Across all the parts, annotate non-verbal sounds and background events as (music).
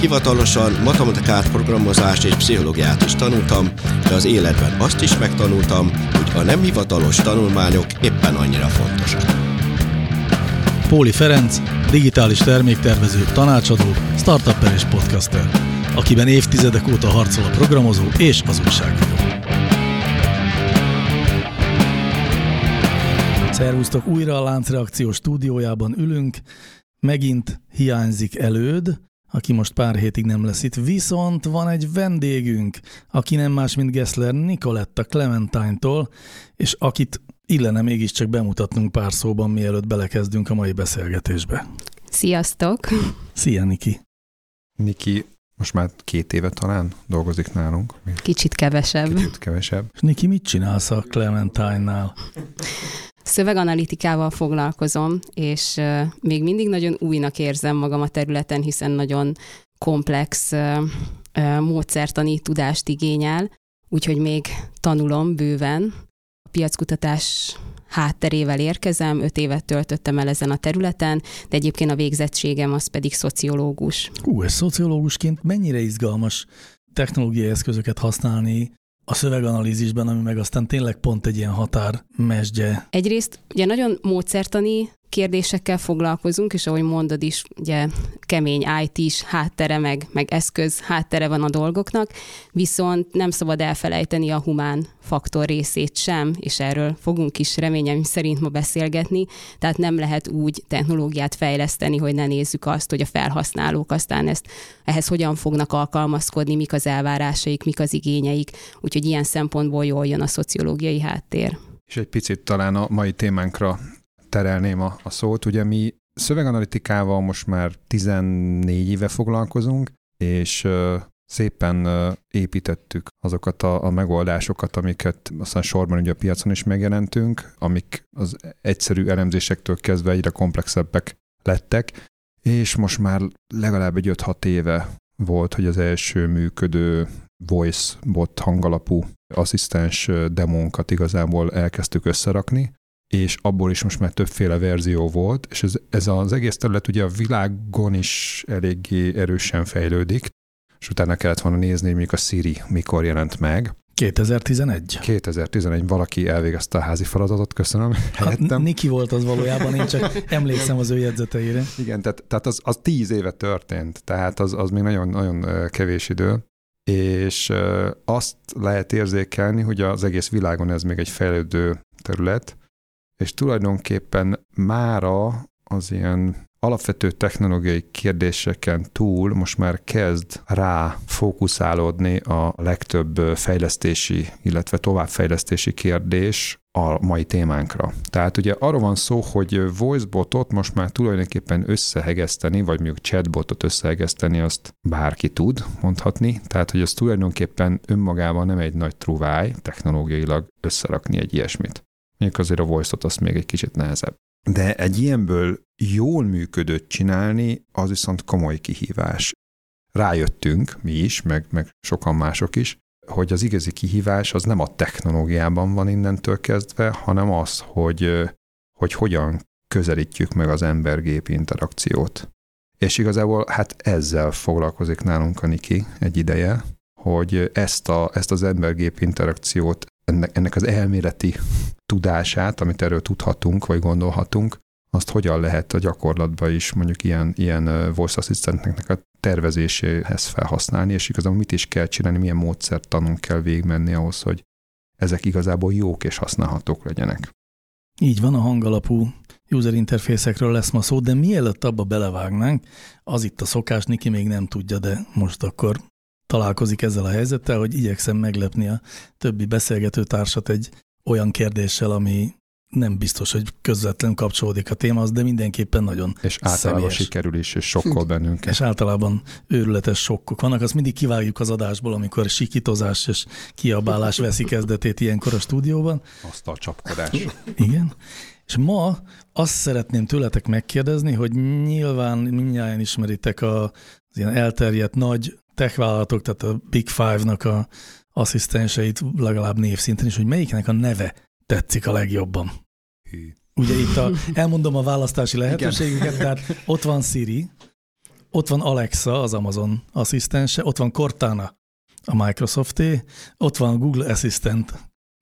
hivatalosan matematikát, programozást és pszichológiát is tanultam, de az életben azt is megtanultam, hogy a nem hivatalos tanulmányok éppen annyira fontosak. Póli Ferenc, digitális terméktervező, tanácsadó, startupper és podcaster, akiben évtizedek óta harcol a programozó és az újságíró. Szervusztok, újra a Láncreakció stúdiójában ülünk, megint hiányzik előd, aki most pár hétig nem lesz itt, viszont van egy vendégünk, aki nem más, mint Gessler Nicoletta Clementine-tól, és akit illene mégiscsak bemutatnunk pár szóban, mielőtt belekezdünk a mai beszélgetésbe. Sziasztok! Szia, Niki! Niki most már két éve talán dolgozik nálunk. Kicsit kevesebb. Kicsit kevesebb. És Niki, mit csinálsz a Clementine-nál? Szöveganalitikával foglalkozom, és még mindig nagyon újnak érzem magam a területen, hiszen nagyon komplex módszertani tudást igényel, úgyhogy még tanulom bőven. A piackutatás hátterével érkezem, öt évet töltöttem el ezen a területen, de egyébként a végzettségem az pedig szociológus. Hú, és szociológusként mennyire izgalmas technológiai eszközöket használni a szöveganalízisben, ami meg aztán tényleg pont egy ilyen határmesdje. Egyrészt ugye nagyon módszertani kérdésekkel foglalkozunk, és ahogy mondod is, ugye kemény IT-s háttere, meg, meg eszköz háttere van a dolgoknak, viszont nem szabad elfelejteni a humán faktor részét sem, és erről fogunk is reményem szerint ma beszélgetni, tehát nem lehet úgy technológiát fejleszteni, hogy ne nézzük azt, hogy a felhasználók aztán ezt ehhez hogyan fognak alkalmazkodni, mik az elvárásaik, mik az igényeik, úgyhogy ilyen szempontból jól jön a szociológiai háttér. És egy picit talán a mai témánkra terelném a, a szót. Ugye mi szöveganalitikával most már 14 éve foglalkozunk, és szépen építettük azokat a, a megoldásokat, amiket aztán sorban ugye a piacon is megjelentünk, amik az egyszerű elemzésektől kezdve egyre komplexebbek lettek, és most már legalább egy 5-6 éve volt, hogy az első működő voice bot hangalapú asszisztens demónkat igazából elkezdtük összerakni, és abból is most már többféle verzió volt, és ez, ez az egész terület ugye a világon is eléggé erősen fejlődik, és utána kellett volna nézni, hogy mondjuk a Siri mikor jelent meg. 2011. 2011, valaki elvégezte a házi feladatot, köszönöm. Hát Niki volt az valójában, én csak (laughs) emlékszem az ő jegyzeteire. Igen, tehát, tehát az, az tíz éve történt, tehát az, az még nagyon, nagyon kevés idő, és azt lehet érzékelni, hogy az egész világon ez még egy fejlődő terület, és tulajdonképpen mára az ilyen alapvető technológiai kérdéseken túl most már kezd rá fókuszálódni a legtöbb fejlesztési, illetve továbbfejlesztési kérdés a mai témánkra. Tehát ugye arról van szó, hogy voicebotot most már tulajdonképpen összehegeszteni, vagy mondjuk chatbotot összehegeszteni, azt bárki tud mondhatni. Tehát, hogy az tulajdonképpen önmagában nem egy nagy truváj technológiailag összerakni egy ilyesmit. Mondjuk azért a voice-ot az még egy kicsit nehezebb. De egy ilyenből jól működött csinálni, az viszont komoly kihívás. Rájöttünk mi is, meg, meg sokan mások is, hogy az igazi kihívás az nem a technológiában van innentől kezdve, hanem az, hogy, hogy hogyan közelítjük meg az ember-gép interakciót. És igazából hát ezzel foglalkozik nálunk a Niki egy ideje, hogy ezt, a, ezt az ember-gép interakciót ennek, ennek az elméleti tudását, amit erről tudhatunk, vagy gondolhatunk, azt hogyan lehet a gyakorlatban is mondjuk ilyen, ilyen voice assistantnek a tervezéséhez felhasználni, és igazából mit is kell csinálni, milyen módszert tanunk kell végigmenni ahhoz, hogy ezek igazából jók és használhatók legyenek. Így van, a hangalapú user interfészekről lesz ma szó, de mielőtt abba belevágnánk, az itt a szokás, Niki még nem tudja, de most akkor találkozik ezzel a helyzettel, hogy igyekszem meglepni a többi beszélgető társat egy olyan kérdéssel, ami nem biztos, hogy közvetlen kapcsolódik a témához, de mindenképpen nagyon És általában személyes. sikerül is, és sokkal bennünket. És általában őrületes sokkok vannak, azt mindig kivágjuk az adásból, amikor sikítozás és kiabálás veszi kezdetét ilyenkor a stúdióban. Azt a csapkodás. Igen. És ma azt szeretném tőletek megkérdezni, hogy nyilván mindjárt ismeritek a, az ilyen elterjedt nagy techvállalatok, tehát a Big Five-nak a asszisztenseit legalább névszinten is, hogy melyiknek a neve tetszik a legjobban. Hű. Ugye itt a, elmondom a választási lehetőségeket, tehát ott van Siri, ott van Alexa, az Amazon asszisztense, ott van Cortana, a Microsofté, ott van Google Assistant,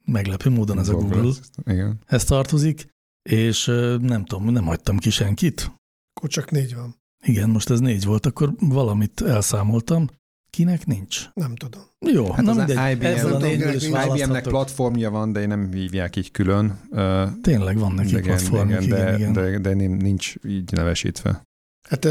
meglepő módon ez a Google, Igen. ez tartozik, és nem tudom, nem hagytam ki senkit. Akkor csak négy van. Igen, most ez négy volt, akkor valamit elszámoltam. Kinek nincs? Nem tudom. Jó, Hát az mindegy, IBM a nem tudom, is. IBM-nek platformja van, de nem hívják így külön. Tényleg van neki igen, platformjuk, igen, de, igen. De, de nin- nincs így nevesítve. Hát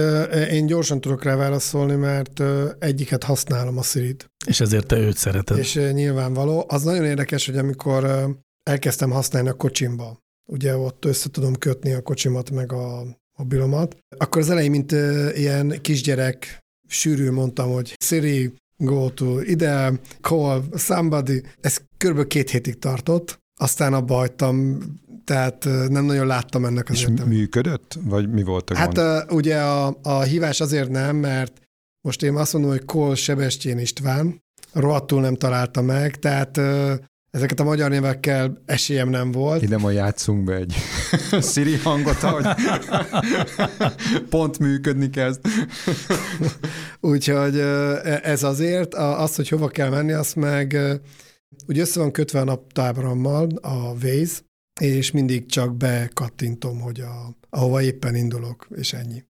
én gyorsan tudok rá válaszolni, mert egyiket használom a Siri-t. És ezért te őt szereted. És nyilvánvaló. Az nagyon érdekes, hogy amikor elkezdtem használni a kocsimba, ugye ott össze tudom kötni a kocsimat meg a mobilomat, akkor az elején, mint ilyen kisgyerek, sűrű mondtam, hogy Siri, go to ide, call somebody. Ez kb. két hétig tartott, aztán abba hagytam, tehát nem nagyon láttam ennek az És értelmét. működött? Vagy mi volt a Hát ugye a, a hívás azért nem, mert most én azt mondom, hogy Kol Sebestyén István, rohadtul nem találta meg, tehát ezeket a magyar nevekkel esélyem nem volt. Ide ma játszunk be egy (laughs) Siri hangot, hogy pont működni kezd. Úgyhogy uh, ez azért, az, hogy hova kell menni, azt meg ugye össze van kötve a naptábrammal, a Waze, és mindig csak bekattintom, hogy a, ahova éppen indulok, és ennyi.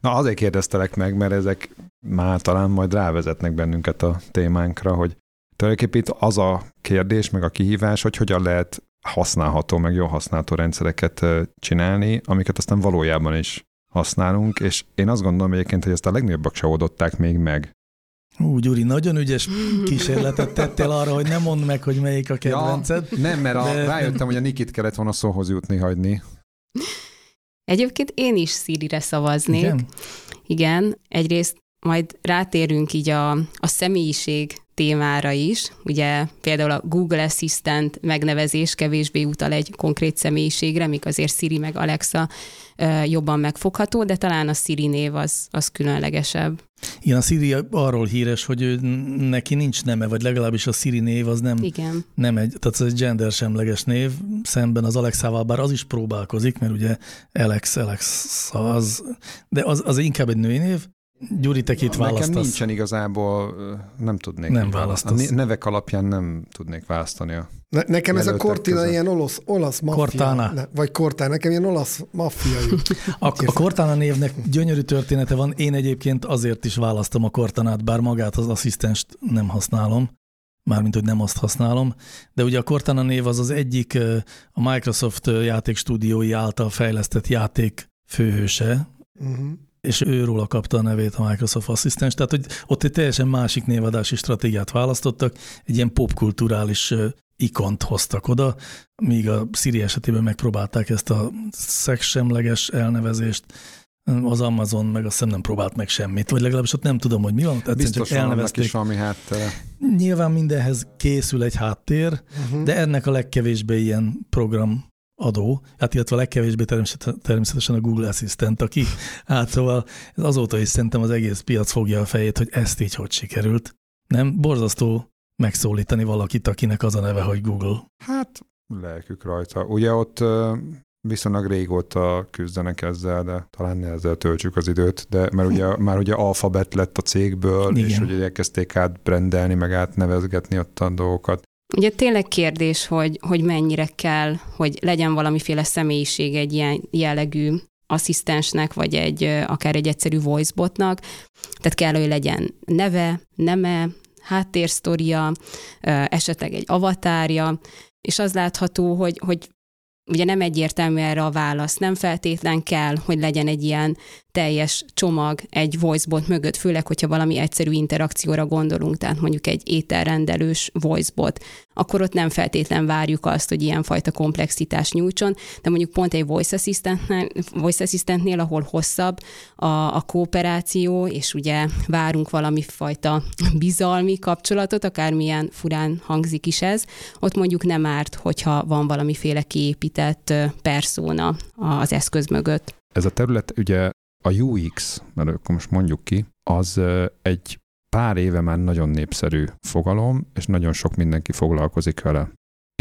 Na azért kérdeztelek meg, mert ezek már talán majd rávezetnek bennünket a témánkra, hogy tulajdonképpen itt az a kérdés, meg a kihívás, hogy hogyan lehet használható, meg jól használható rendszereket csinálni, amiket aztán valójában is használunk, és én azt gondolom egyébként, hogy ezt a legnagyobbak se oldották még meg. Ú, Gyuri, nagyon ügyes kísérletet tettél arra, hogy nem mondd meg, hogy melyik a kedvenced. Ja, nem, mert a, De- rájöttem, hogy a Nikit kellett volna szóhoz jutni, hagyni. Egyébként én is Siri-re szavaznék. Igen? Igen, egyrészt majd rátérünk így a, a személyiség témára is. Ugye például a Google Assistant megnevezés kevésbé utal egy konkrét személyiségre, míg azért Siri meg Alexa jobban megfogható, de talán a Siri név az, az különlegesebb. Igen, a Siri arról híres, hogy neki nincs neme, vagy legalábbis a Siri név az nem, Igen. nem egy, tehát ez egy gender semleges név, szemben az Alexával, bár az is próbálkozik, mert ugye Alex, Alex az, de az, az inkább egy női név. Gyuri, te kit Nekem választasz? nincsen igazából, nem tudnék. Nem választani. választasz. A ne- nevek alapján nem tudnék választani. A... Ne, nekem ez a Cortina között. ilyen olasz, olasz maffia. Cortana. Ne, vagy Cortana, nekem ilyen olasz maffia. (laughs) A, a Cortana névnek gyönyörű története van, én egyébként azért is választom a Cortanát, bár magát az asszisztenst nem használom, mármint, hogy nem azt használom, de ugye a Cortana név az az egyik a Microsoft játékstúdiói által fejlesztett játék főhőse, Uh-huh. És őróla kapta a nevét a Microsoft asszisztens, tehát hogy ott egy teljesen másik névadási stratégiát választottak, egy ilyen popkulturális ikont hoztak oda, míg a Siri esetében megpróbálták ezt a szexsemleges elnevezést, az Amazon meg azt hiszem nem próbált meg semmit, vagy legalábbis ott nem tudom, hogy mi van, tehát Biztos csak elnevezték. is valami háttere. Nyilván mindenhez készül egy háttér, Uh-huh. de ennek a legkevésbé ilyen program adó, hát illetve a legkevésbé természetesen, a Google Assistant, aki, hát szóval ez azóta is szerintem az egész piac fogja a fejét, hogy ezt így hogy sikerült. Nem? Borzasztó megszólítani valakit, akinek az a neve, hogy Google. Hát lelkük rajta. Ugye ott viszonylag régóta küzdenek ezzel, de talán ne ezzel töltsük az időt, de mert ugye, (laughs) már ugye alfabet lett a cégből, Igen. és ugye elkezdték átbrendelni, meg átnevezgetni ott a dolgokat. Ugye tényleg kérdés, hogy, hogy mennyire kell, hogy legyen valamiféle személyiség egy ilyen jellegű asszisztensnek, vagy egy akár egy egyszerű voicebotnak. Tehát kell, hogy legyen neve, neme, háttérsztoria, esetleg egy avatárja, és az látható, hogy, hogy ugye nem egyértelmű erre a válasz. Nem feltétlen kell, hogy legyen egy ilyen teljes csomag egy voicebot mögött, főleg, hogyha valami egyszerű interakcióra gondolunk, tehát mondjuk egy ételrendelős voicebot, akkor ott nem feltétlen várjuk azt, hogy ilyenfajta komplexitást nyújtson, de mondjuk pont egy voice assistantnél, voice assistantnél ahol hosszabb a, a kooperáció, és ugye várunk valami fajta bizalmi kapcsolatot, akármilyen furán hangzik is ez, ott mondjuk nem árt, hogyha van valamiféle kiépített perszóna az eszköz mögött. Ez a terület ugye a UX, mert akkor most mondjuk ki, az egy pár éve már nagyon népszerű fogalom, és nagyon sok mindenki foglalkozik vele.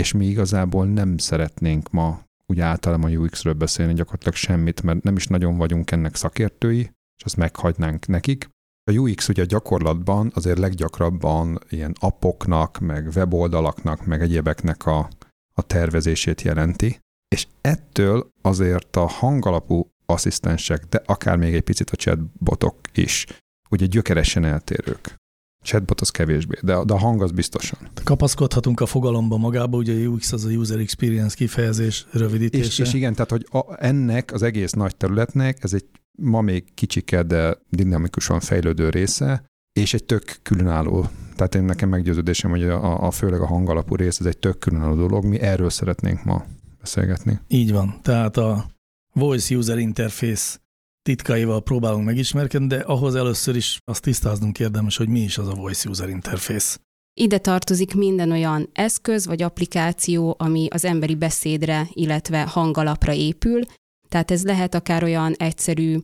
És mi igazából nem szeretnénk ma úgy általában a UX-ről beszélni gyakorlatilag semmit, mert nem is nagyon vagyunk ennek szakértői, és azt meghagynánk nekik. A UX ugye gyakorlatban azért leggyakrabban ilyen appoknak, meg weboldalaknak, meg egyébeknek a, a tervezését jelenti, és ettől azért a hangalapú asszisztensek, de akár még egy picit a chatbotok is, ugye gyökeresen eltérők. Chatbot az kevésbé, de, de a hang az biztosan. Kapaszkodhatunk a fogalomba magába, ugye a UX az a User Experience kifejezés rövidítése. És, és igen, tehát hogy a, ennek az egész nagy területnek, ez egy ma még kicsike, de dinamikusan fejlődő része, és egy tök különálló. Tehát én nekem meggyőződésem, hogy a, a főleg a hangalapú rész, ez egy tök különálló dolog, mi erről szeretnénk ma beszélgetni. Így van. Tehát a Voice User Interface titkaival próbálunk megismerkedni, de ahhoz először is azt tisztáznunk érdemes, hogy mi is az a Voice User Interface. Ide tartozik minden olyan eszköz vagy applikáció, ami az emberi beszédre, illetve hangalapra épül. Tehát ez lehet akár olyan egyszerű,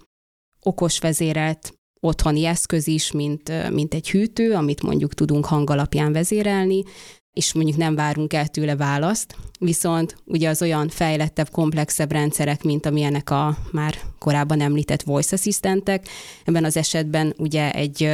okos vezérelt otthoni eszköz is, mint, mint egy hűtő, amit mondjuk tudunk hangalapján vezérelni, és mondjuk nem várunk el tőle választ, viszont ugye az olyan fejlettebb, komplexebb rendszerek, mint amilyenek a már korábban említett voice assistentek, ebben az esetben ugye egy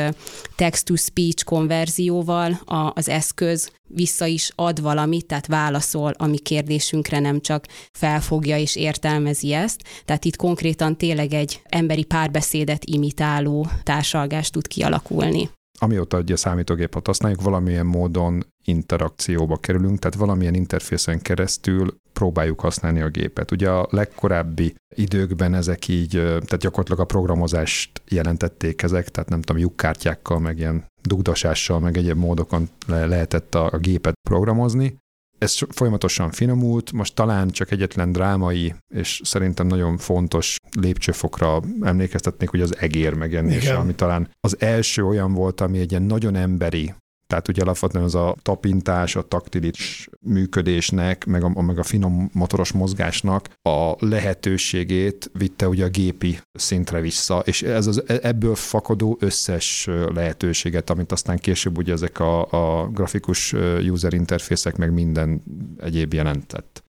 text-to-speech konverzióval az eszköz vissza is ad valamit, tehát válaszol a mi kérdésünkre, nem csak felfogja és értelmezi ezt. Tehát itt konkrétan tényleg egy emberi párbeszédet imitáló társalgás tud kialakulni amióta ugye számítógépet használjuk, valamilyen módon interakcióba kerülünk, tehát valamilyen interfészen keresztül próbáljuk használni a gépet. Ugye a legkorábbi időkben ezek így, tehát gyakorlatilag a programozást jelentették ezek, tehát nem tudom, lyukkártyákkal, meg ilyen dugdosással, meg egyéb módokon le- lehetett a, a gépet programozni, ez folyamatosan finomult, most talán csak egyetlen drámai, és szerintem nagyon fontos lépcsőfokra emlékeztetnék, hogy az egér megjelenése, ami talán az első olyan volt, ami egy ilyen nagyon emberi tehát ugye alapvetően az a tapintás, a taktilis működésnek, meg a, meg a finom motoros mozgásnak a lehetőségét vitte ugye a gépi szintre vissza, és ez az, ebből fakadó összes lehetőséget, amit aztán később ugye ezek a, a grafikus user interfészek meg minden egyéb jelentett.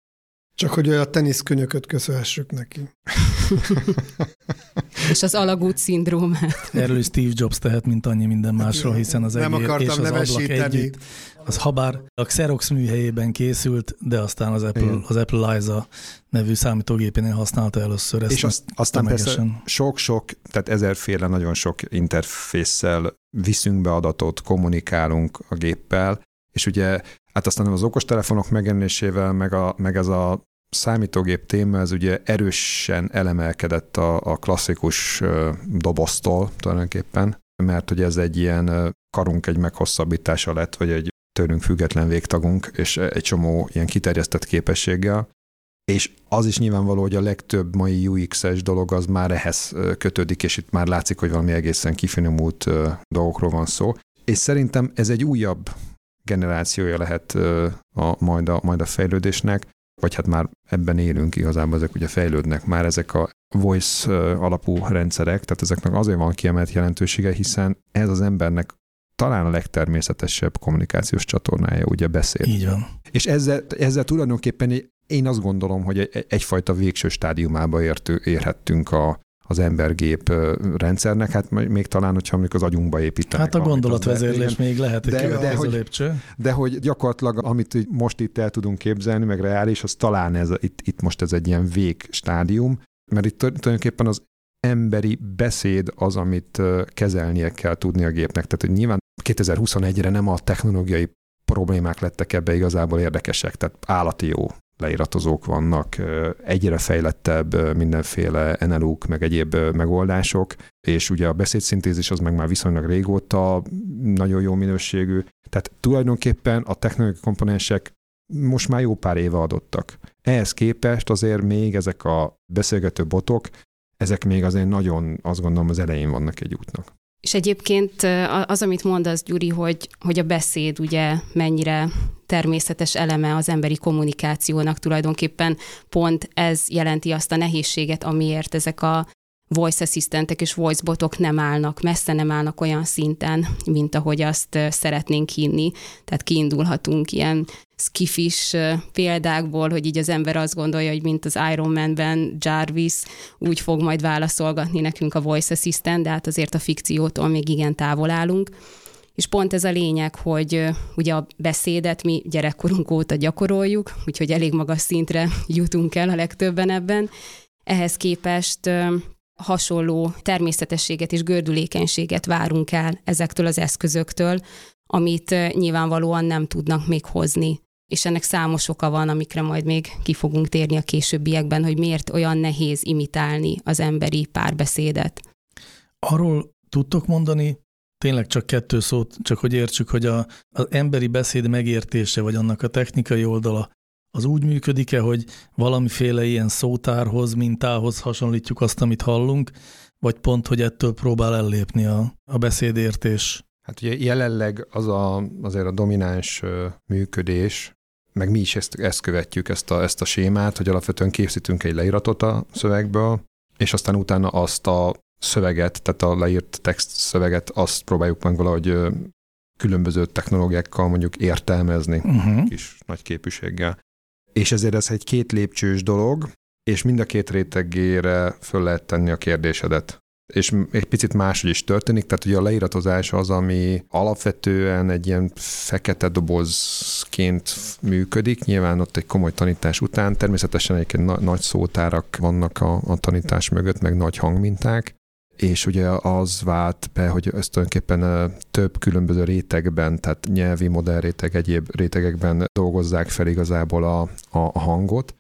Csak hogy a teniszkönyököt köszönhessük neki. (laughs) és az alagút szindrómát. Erről is Steve Jobs tehet, mint annyi minden másról, hiszen az Nem egér és akartam az ablak együtt, az habár a Xerox műhelyében készült, de aztán az Apple, Igen. az Apple Liza nevű számítógépénél használta először ezt. És azt, aztán persze sok-sok, tehát ezerféle nagyon sok interfésszel viszünk be adatot, kommunikálunk a géppel, és ugye hát aztán az okostelefonok megjelenésével, meg, a, meg ez a számítógép téma, ez ugye erősen elemelkedett a, a klasszikus doboztól tulajdonképpen, mert hogy ez egy ilyen karunk egy meghosszabbítása lett, vagy egy tőlünk független végtagunk, és egy csomó ilyen kiterjesztett képességgel, és az is nyilvánvaló, hogy a legtöbb mai UX-es dolog az már ehhez kötődik, és itt már látszik, hogy valami egészen kifinomult dolgokról van szó. És szerintem ez egy újabb generációja lehet a, majd, a, majd a fejlődésnek, vagy hát már ebben élünk igazából, ezek ugye fejlődnek már ezek a voice alapú rendszerek, tehát ezeknek azért van kiemelt jelentősége, hiszen ez az embernek talán a legtermészetesebb kommunikációs csatornája, ugye beszél. Így van. És ezzel, ezzel tulajdonképpen én azt gondolom, hogy egy- egyfajta végső stádiumába értő, érhettünk a, az embergép rendszernek, hát még talán, hogyha mondjuk az agyunkba építenek. Hát a gondolatvezérlés még lehet De- de következő hogy- lépcső. De hogy gyakorlatilag, amit most itt el tudunk képzelni, meg reális, az talán ez, itt, itt most ez egy ilyen vég stádium, mert itt tulajdonképpen az emberi beszéd az, amit kezelnie kell tudni a gépnek. Tehát, hogy nyilván 2021-re nem a technológiai problémák lettek ebbe igazából érdekesek, tehát állati jó leiratozók vannak, egyre fejlettebb mindenféle NLU-k, meg egyéb megoldások, és ugye a beszédszintézis az meg már viszonylag régóta nagyon jó minőségű. Tehát tulajdonképpen a technológiai komponensek most már jó pár éve adottak. Ehhez képest azért még ezek a beszélgető botok, ezek még azért nagyon, azt gondolom, az elején vannak egy útnak. És egyébként az, amit mondasz, Gyuri, hogy, hogy a beszéd ugye mennyire természetes eleme az emberi kommunikációnak tulajdonképpen pont ez jelenti azt a nehézséget, amiért ezek a voice assistentek és voice botok nem állnak, messze nem állnak olyan szinten, mint ahogy azt szeretnénk hinni. Tehát kiindulhatunk ilyen skifis példákból, hogy így az ember azt gondolja, hogy mint az Iron Man-ben Jarvis úgy fog majd válaszolgatni nekünk a voice assistant, de hát azért a fikciótól még igen távol állunk. És pont ez a lényeg, hogy ugye a beszédet mi gyerekkorunk óta gyakoroljuk, úgyhogy elég magas szintre (laughs) jutunk el a legtöbben ebben. Ehhez képest hasonló természetességet és gördülékenységet várunk el ezektől az eszközöktől, amit nyilvánvalóan nem tudnak még hozni. És ennek számos oka van, amikre majd még ki fogunk térni a későbbiekben, hogy miért olyan nehéz imitálni az emberi párbeszédet. Arról tudtok mondani, tényleg csak kettő szót, csak hogy értsük, hogy a, az emberi beszéd megértése, vagy annak a technikai oldala, az úgy működik-e, hogy valamiféle ilyen szótárhoz, mintához hasonlítjuk azt, amit hallunk, vagy pont, hogy ettől próbál ellépni a, a beszédértés? Hát ugye jelenleg az a, azért a domináns működés, meg mi is ezt, ezt követjük, ezt a, ezt a sémát, hogy alapvetően készítünk egy leíratot a szövegből, és aztán utána azt a szöveget, tehát a leírt text szöveget, azt próbáljuk meg valahogy különböző technológiákkal mondjuk értelmezni uh-huh. kis nagy képűséggel. És ezért ez egy két lépcsős dolog, és mind a két rétegére föl lehet tenni a kérdésedet és egy picit máshogy is történik, tehát ugye a leiratozás az, ami alapvetően egy ilyen fekete dobozként működik, nyilván ott egy komoly tanítás után, természetesen egyébként na- nagy szótárak vannak a, a tanítás mögött, meg nagy hangminták, és ugye az vált be, hogy ezt tulajdonképpen több különböző rétegben, tehát nyelvi, modern réteg, egyéb rétegekben dolgozzák fel igazából a, a hangot,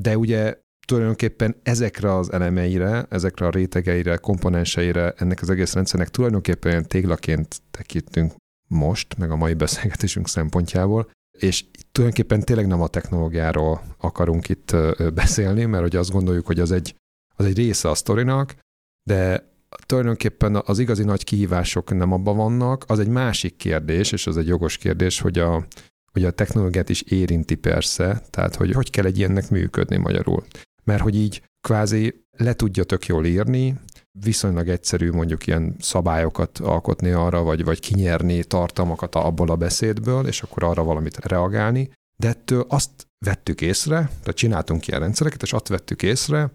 de ugye tulajdonképpen ezekre az elemeire, ezekre a rétegeire, komponenseire ennek az egész rendszernek tulajdonképpen olyan téglaként tekintünk most, meg a mai beszélgetésünk szempontjából, és tulajdonképpen tényleg nem a technológiáról akarunk itt beszélni, mert hogy azt gondoljuk, hogy az egy, az egy része a sztorinak, de tulajdonképpen az igazi nagy kihívások nem abban vannak, az egy másik kérdés, és az egy jogos kérdés, hogy a, hogy a technológiát is érinti persze, tehát hogy hogy kell egy ilyennek működni magyarul. Mert hogy így kvázi le tudja tök jól írni, viszonylag egyszerű mondjuk ilyen szabályokat alkotni arra, vagy, vagy kinyerni tartalmakat abból a beszédből, és akkor arra valamit reagálni, de ettől azt vettük észre, tehát csináltunk ilyen rendszereket, és azt vettük észre,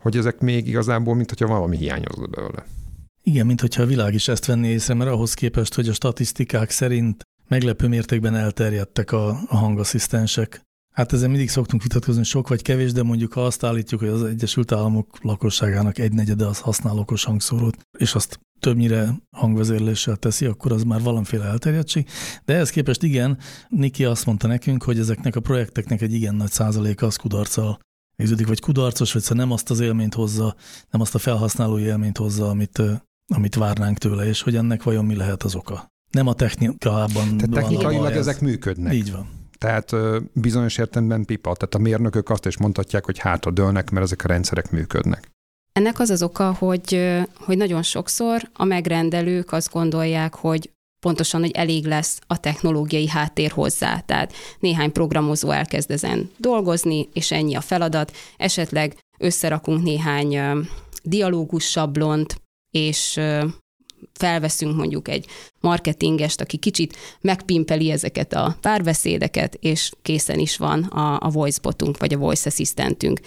hogy ezek még igazából, mint hogyha valami hiányozna belőle. Igen, mint hogyha a világ is ezt venné észre, mert ahhoz képest, hogy a statisztikák szerint meglepő mértékben elterjedtek a, a hangasszisztensek. Hát ezen mindig szoktunk vitatkozni, sok vagy kevés, de mondjuk ha azt állítjuk, hogy az Egyesült Államok lakosságának egy negyede az használ okos hangszórót, és azt többnyire hangvezérléssel teszi, akkor az már valamiféle elterjedtség. De ehhez képest igen, Niki azt mondta nekünk, hogy ezeknek a projekteknek egy igen nagy százaléka az kudarccal végződik, vagy kudarcos, vagy szóval nem azt az élményt hozza, nem azt a felhasználói élményt hozza, amit, amit várnánk tőle, és hogy ennek vajon mi lehet az oka. Nem a technikában. Tehát technikailag ezek működnek. Így van. Tehát bizonyos értelemben pipa. Tehát a mérnökök azt is mondhatják, hogy hátra dőlnek, mert ezek a rendszerek működnek. Ennek az az oka, hogy, hogy nagyon sokszor a megrendelők azt gondolják, hogy pontosan, hogy elég lesz a technológiai háttér hozzá. Tehát néhány programozó elkezd ezen dolgozni, és ennyi a feladat. Esetleg összerakunk néhány dialógus sablont, és felveszünk mondjuk egy marketingest, aki kicsit megpimpeli ezeket a párbeszédeket, és készen is van a, a voicebotunk, vagy a voice assistantünk.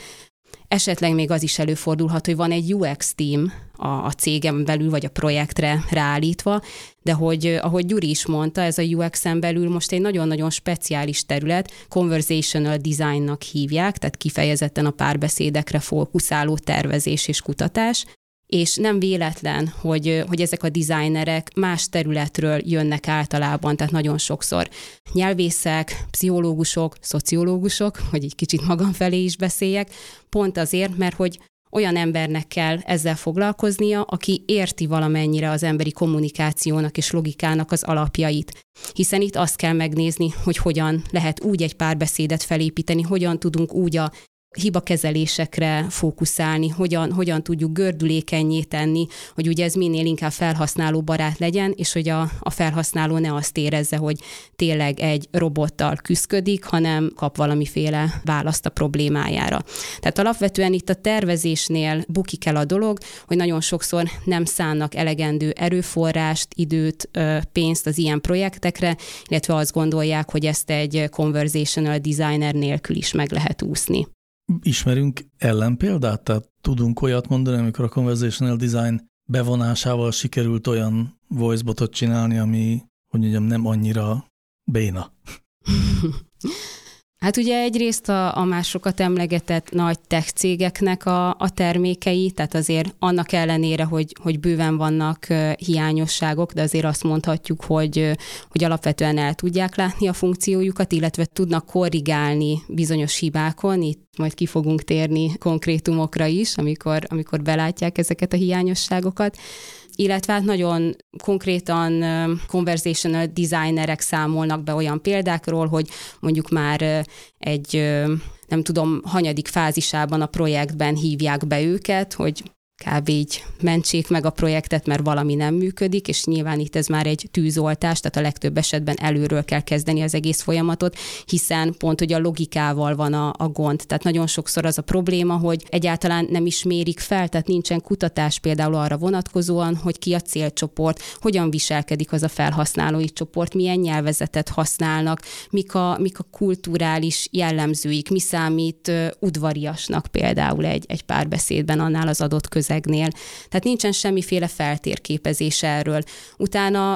Esetleg még az is előfordulhat, hogy van egy UX team a, a cégem belül, vagy a projektre ráállítva, de hogy, ahogy Gyuri is mondta, ez a UX-en belül most egy nagyon-nagyon speciális terület, conversational designnak hívják, tehát kifejezetten a párbeszédekre fókuszáló tervezés és kutatás, és nem véletlen, hogy, hogy ezek a designerek más területről jönnek általában, tehát nagyon sokszor nyelvészek, pszichológusok, szociológusok, hogy egy kicsit magam felé is beszéljek, pont azért, mert hogy olyan embernek kell ezzel foglalkoznia, aki érti valamennyire az emberi kommunikációnak és logikának az alapjait. Hiszen itt azt kell megnézni, hogy hogyan lehet úgy egy párbeszédet felépíteni, hogyan tudunk úgy a hibakezelésekre fókuszálni, hogyan, hogyan tudjuk gördülékenyé tenni, hogy ugye ez minél inkább felhasználó barát legyen, és hogy a, a felhasználó ne azt érezze, hogy tényleg egy robottal küzdik, hanem kap valamiféle választ a problémájára. Tehát alapvetően itt a tervezésnél bukik el a dolog, hogy nagyon sokszor nem szánnak elegendő erőforrást, időt, pénzt az ilyen projektekre, illetve azt gondolják, hogy ezt egy conversational designer nélkül is meg lehet úszni. Ismerünk ellenpéldát? Tehát tudunk olyat mondani, amikor a conversational design bevonásával sikerült olyan voicebotot csinálni, ami, hogy mondjam, nem annyira béna. (laughs) Hát ugye egyrészt a, a másokat emlegetett nagy tech cégeknek a, a termékei, tehát azért annak ellenére, hogy, hogy bőven vannak hiányosságok, de azért azt mondhatjuk, hogy, hogy alapvetően el tudják látni a funkciójukat, illetve tudnak korrigálni bizonyos hibákon, itt majd ki fogunk térni konkrétumokra is, amikor, amikor belátják ezeket a hiányosságokat illetve hát nagyon konkrétan conversational designerek számolnak be olyan példákról, hogy mondjuk már egy nem tudom, hanyadik fázisában a projektben hívják be őket, hogy kb. így mentsék meg a projektet, mert valami nem működik, és nyilván itt ez már egy tűzoltás, tehát a legtöbb esetben előről kell kezdeni az egész folyamatot, hiszen pont, hogy a logikával van a, a gond. Tehát nagyon sokszor az a probléma, hogy egyáltalán nem is mérik fel, tehát nincsen kutatás például arra vonatkozóan, hogy ki a célcsoport, hogyan viselkedik az a felhasználói csoport, milyen nyelvezetet használnak, mik a, mik a kulturális jellemzőik, mi számít udvariasnak például egy, egy párbeszédben annál az adott közel közegnél. Tehát nincsen semmiféle feltérképezés erről. Utána,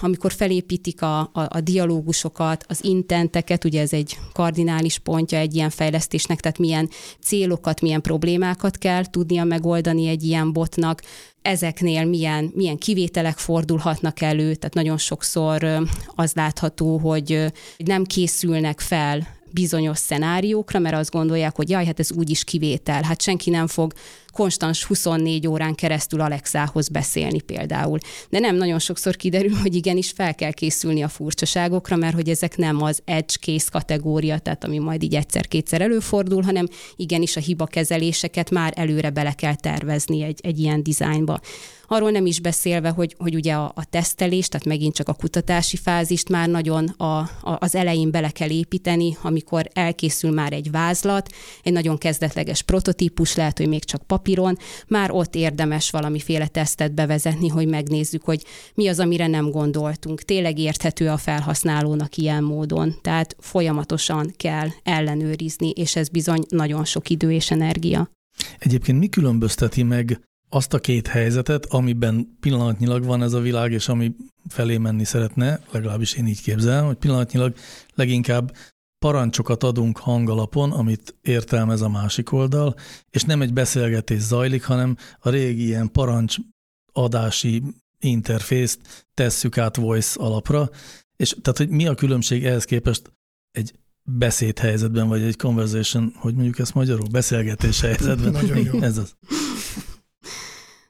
amikor felépítik a, a, a dialógusokat, az intenteket, ugye ez egy kardinális pontja egy ilyen fejlesztésnek, tehát milyen célokat, milyen problémákat kell tudnia megoldani egy ilyen botnak, ezeknél milyen, milyen kivételek fordulhatnak elő, tehát nagyon sokszor az látható, hogy nem készülnek fel bizonyos szenáriókra, mert azt gondolják, hogy jaj, hát ez úgyis kivétel, hát senki nem fog konstans 24 órán keresztül Alexához beszélni például. De nem nagyon sokszor kiderül, hogy igenis fel kell készülni a furcsaságokra, mert hogy ezek nem az edge case kategória, tehát ami majd így egyszer-kétszer előfordul, hanem igenis a hibakezeléseket már előre bele kell tervezni egy, egy ilyen dizájnba. Arról nem is beszélve, hogy, hogy ugye a, a tesztelés, tehát megint csak a kutatási fázist már nagyon a, a, az elején bele kell építeni, amikor elkészül már egy vázlat, egy nagyon kezdetleges prototípus, lehet, hogy még csak papíron, már ott érdemes valamiféle tesztet bevezetni, hogy megnézzük, hogy mi az, amire nem gondoltunk. Tényleg érthető a felhasználónak ilyen módon. Tehát folyamatosan kell ellenőrizni, és ez bizony nagyon sok idő és energia. Egyébként mi különbözteti meg azt a két helyzetet, amiben pillanatnyilag van ez a világ, és ami felé menni szeretne, legalábbis én így képzelem, hogy pillanatnyilag leginkább parancsokat adunk hangalapon, amit értelmez a másik oldal, és nem egy beszélgetés zajlik, hanem a régi ilyen parancs adási interfészt tesszük át voice alapra, és tehát, hogy mi a különbség ehhez képest egy beszédhelyzetben, vagy egy conversation, hogy mondjuk ezt magyarul, beszélgetés helyzetben. (laughs) Nagyon jó. Ez az.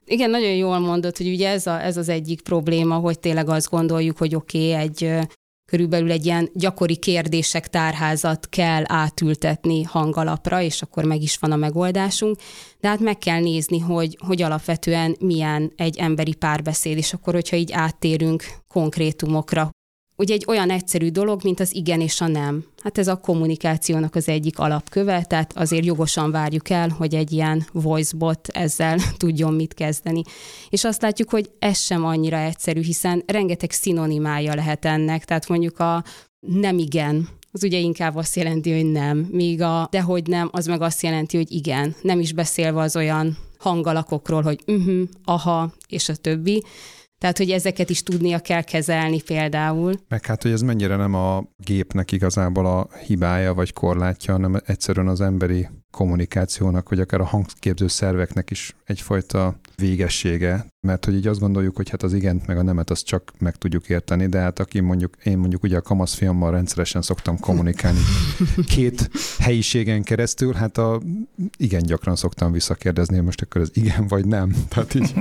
Igen, nagyon jól mondod, hogy ugye ez, a, ez az egyik probléma, hogy tényleg azt gondoljuk, hogy oké, okay, egy körülbelül egy ilyen gyakori kérdések tárházat kell átültetni hangalapra, és akkor meg is van a megoldásunk, de hát meg kell nézni, hogy, hogy alapvetően milyen egy emberi párbeszéd, és akkor, hogyha így áttérünk konkrétumokra, ugye egy olyan egyszerű dolog, mint az igen és a nem. Hát ez a kommunikációnak az egyik alapköve, tehát azért jogosan várjuk el, hogy egy ilyen voicebot ezzel (laughs) tudjon mit kezdeni. És azt látjuk, hogy ez sem annyira egyszerű, hiszen rengeteg szinonimája lehet ennek, tehát mondjuk a nem igen, az ugye inkább azt jelenti, hogy nem, míg a de hogy nem, az meg azt jelenti, hogy igen. Nem is beszélve az olyan hangalakokról, hogy uh-huh, aha, és a többi. Tehát, hogy ezeket is tudnia kell kezelni például. Meg hát, hogy ez mennyire nem a gépnek igazából a hibája vagy korlátja, hanem egyszerűen az emberi kommunikációnak, vagy akár a hangképző szerveknek is egyfajta végessége, mert hogy így azt gondoljuk, hogy hát az igent meg a nemet azt csak meg tudjuk érteni, de hát aki mondjuk, én mondjuk ugye a kamasz fiammal rendszeresen szoktam kommunikálni két helyiségen keresztül, hát a igen gyakran szoktam visszakérdezni, hogy most akkor ez igen vagy nem. Tehát így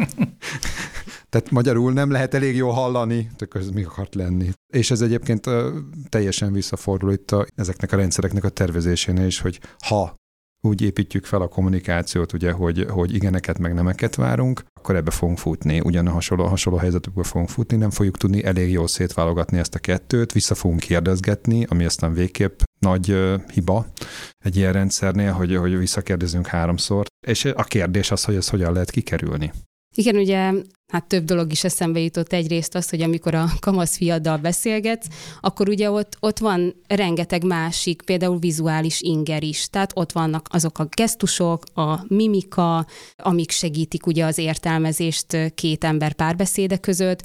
tehát magyarul nem lehet elég jól hallani, akkor ez mi akart lenni. És ez egyébként teljesen visszafordul itt a, ezeknek a rendszereknek a tervezésénél is, hogy ha úgy építjük fel a kommunikációt, ugye, hogy, hogy igeneket meg nemeket várunk, akkor ebbe fogunk futni. Ugyan a hasonló, hasonló helyzetekbe fogunk futni, nem fogjuk tudni elég jól szétválogatni ezt a kettőt, vissza fogunk kérdezgetni, ami aztán végképp nagy hiba egy ilyen rendszernél, hogy, hogy visszakérdezünk háromszor, és a kérdés az, hogy ezt hogyan lehet kikerülni. Igen, ugye hát több dolog is eszembe jutott. Egyrészt az, hogy amikor a kamasz fiaddal beszélgetsz, akkor ugye ott, ott van rengeteg másik, például vizuális inger is. Tehát ott vannak azok a gesztusok, a mimika, amik segítik ugye az értelmezést két ember párbeszéde között,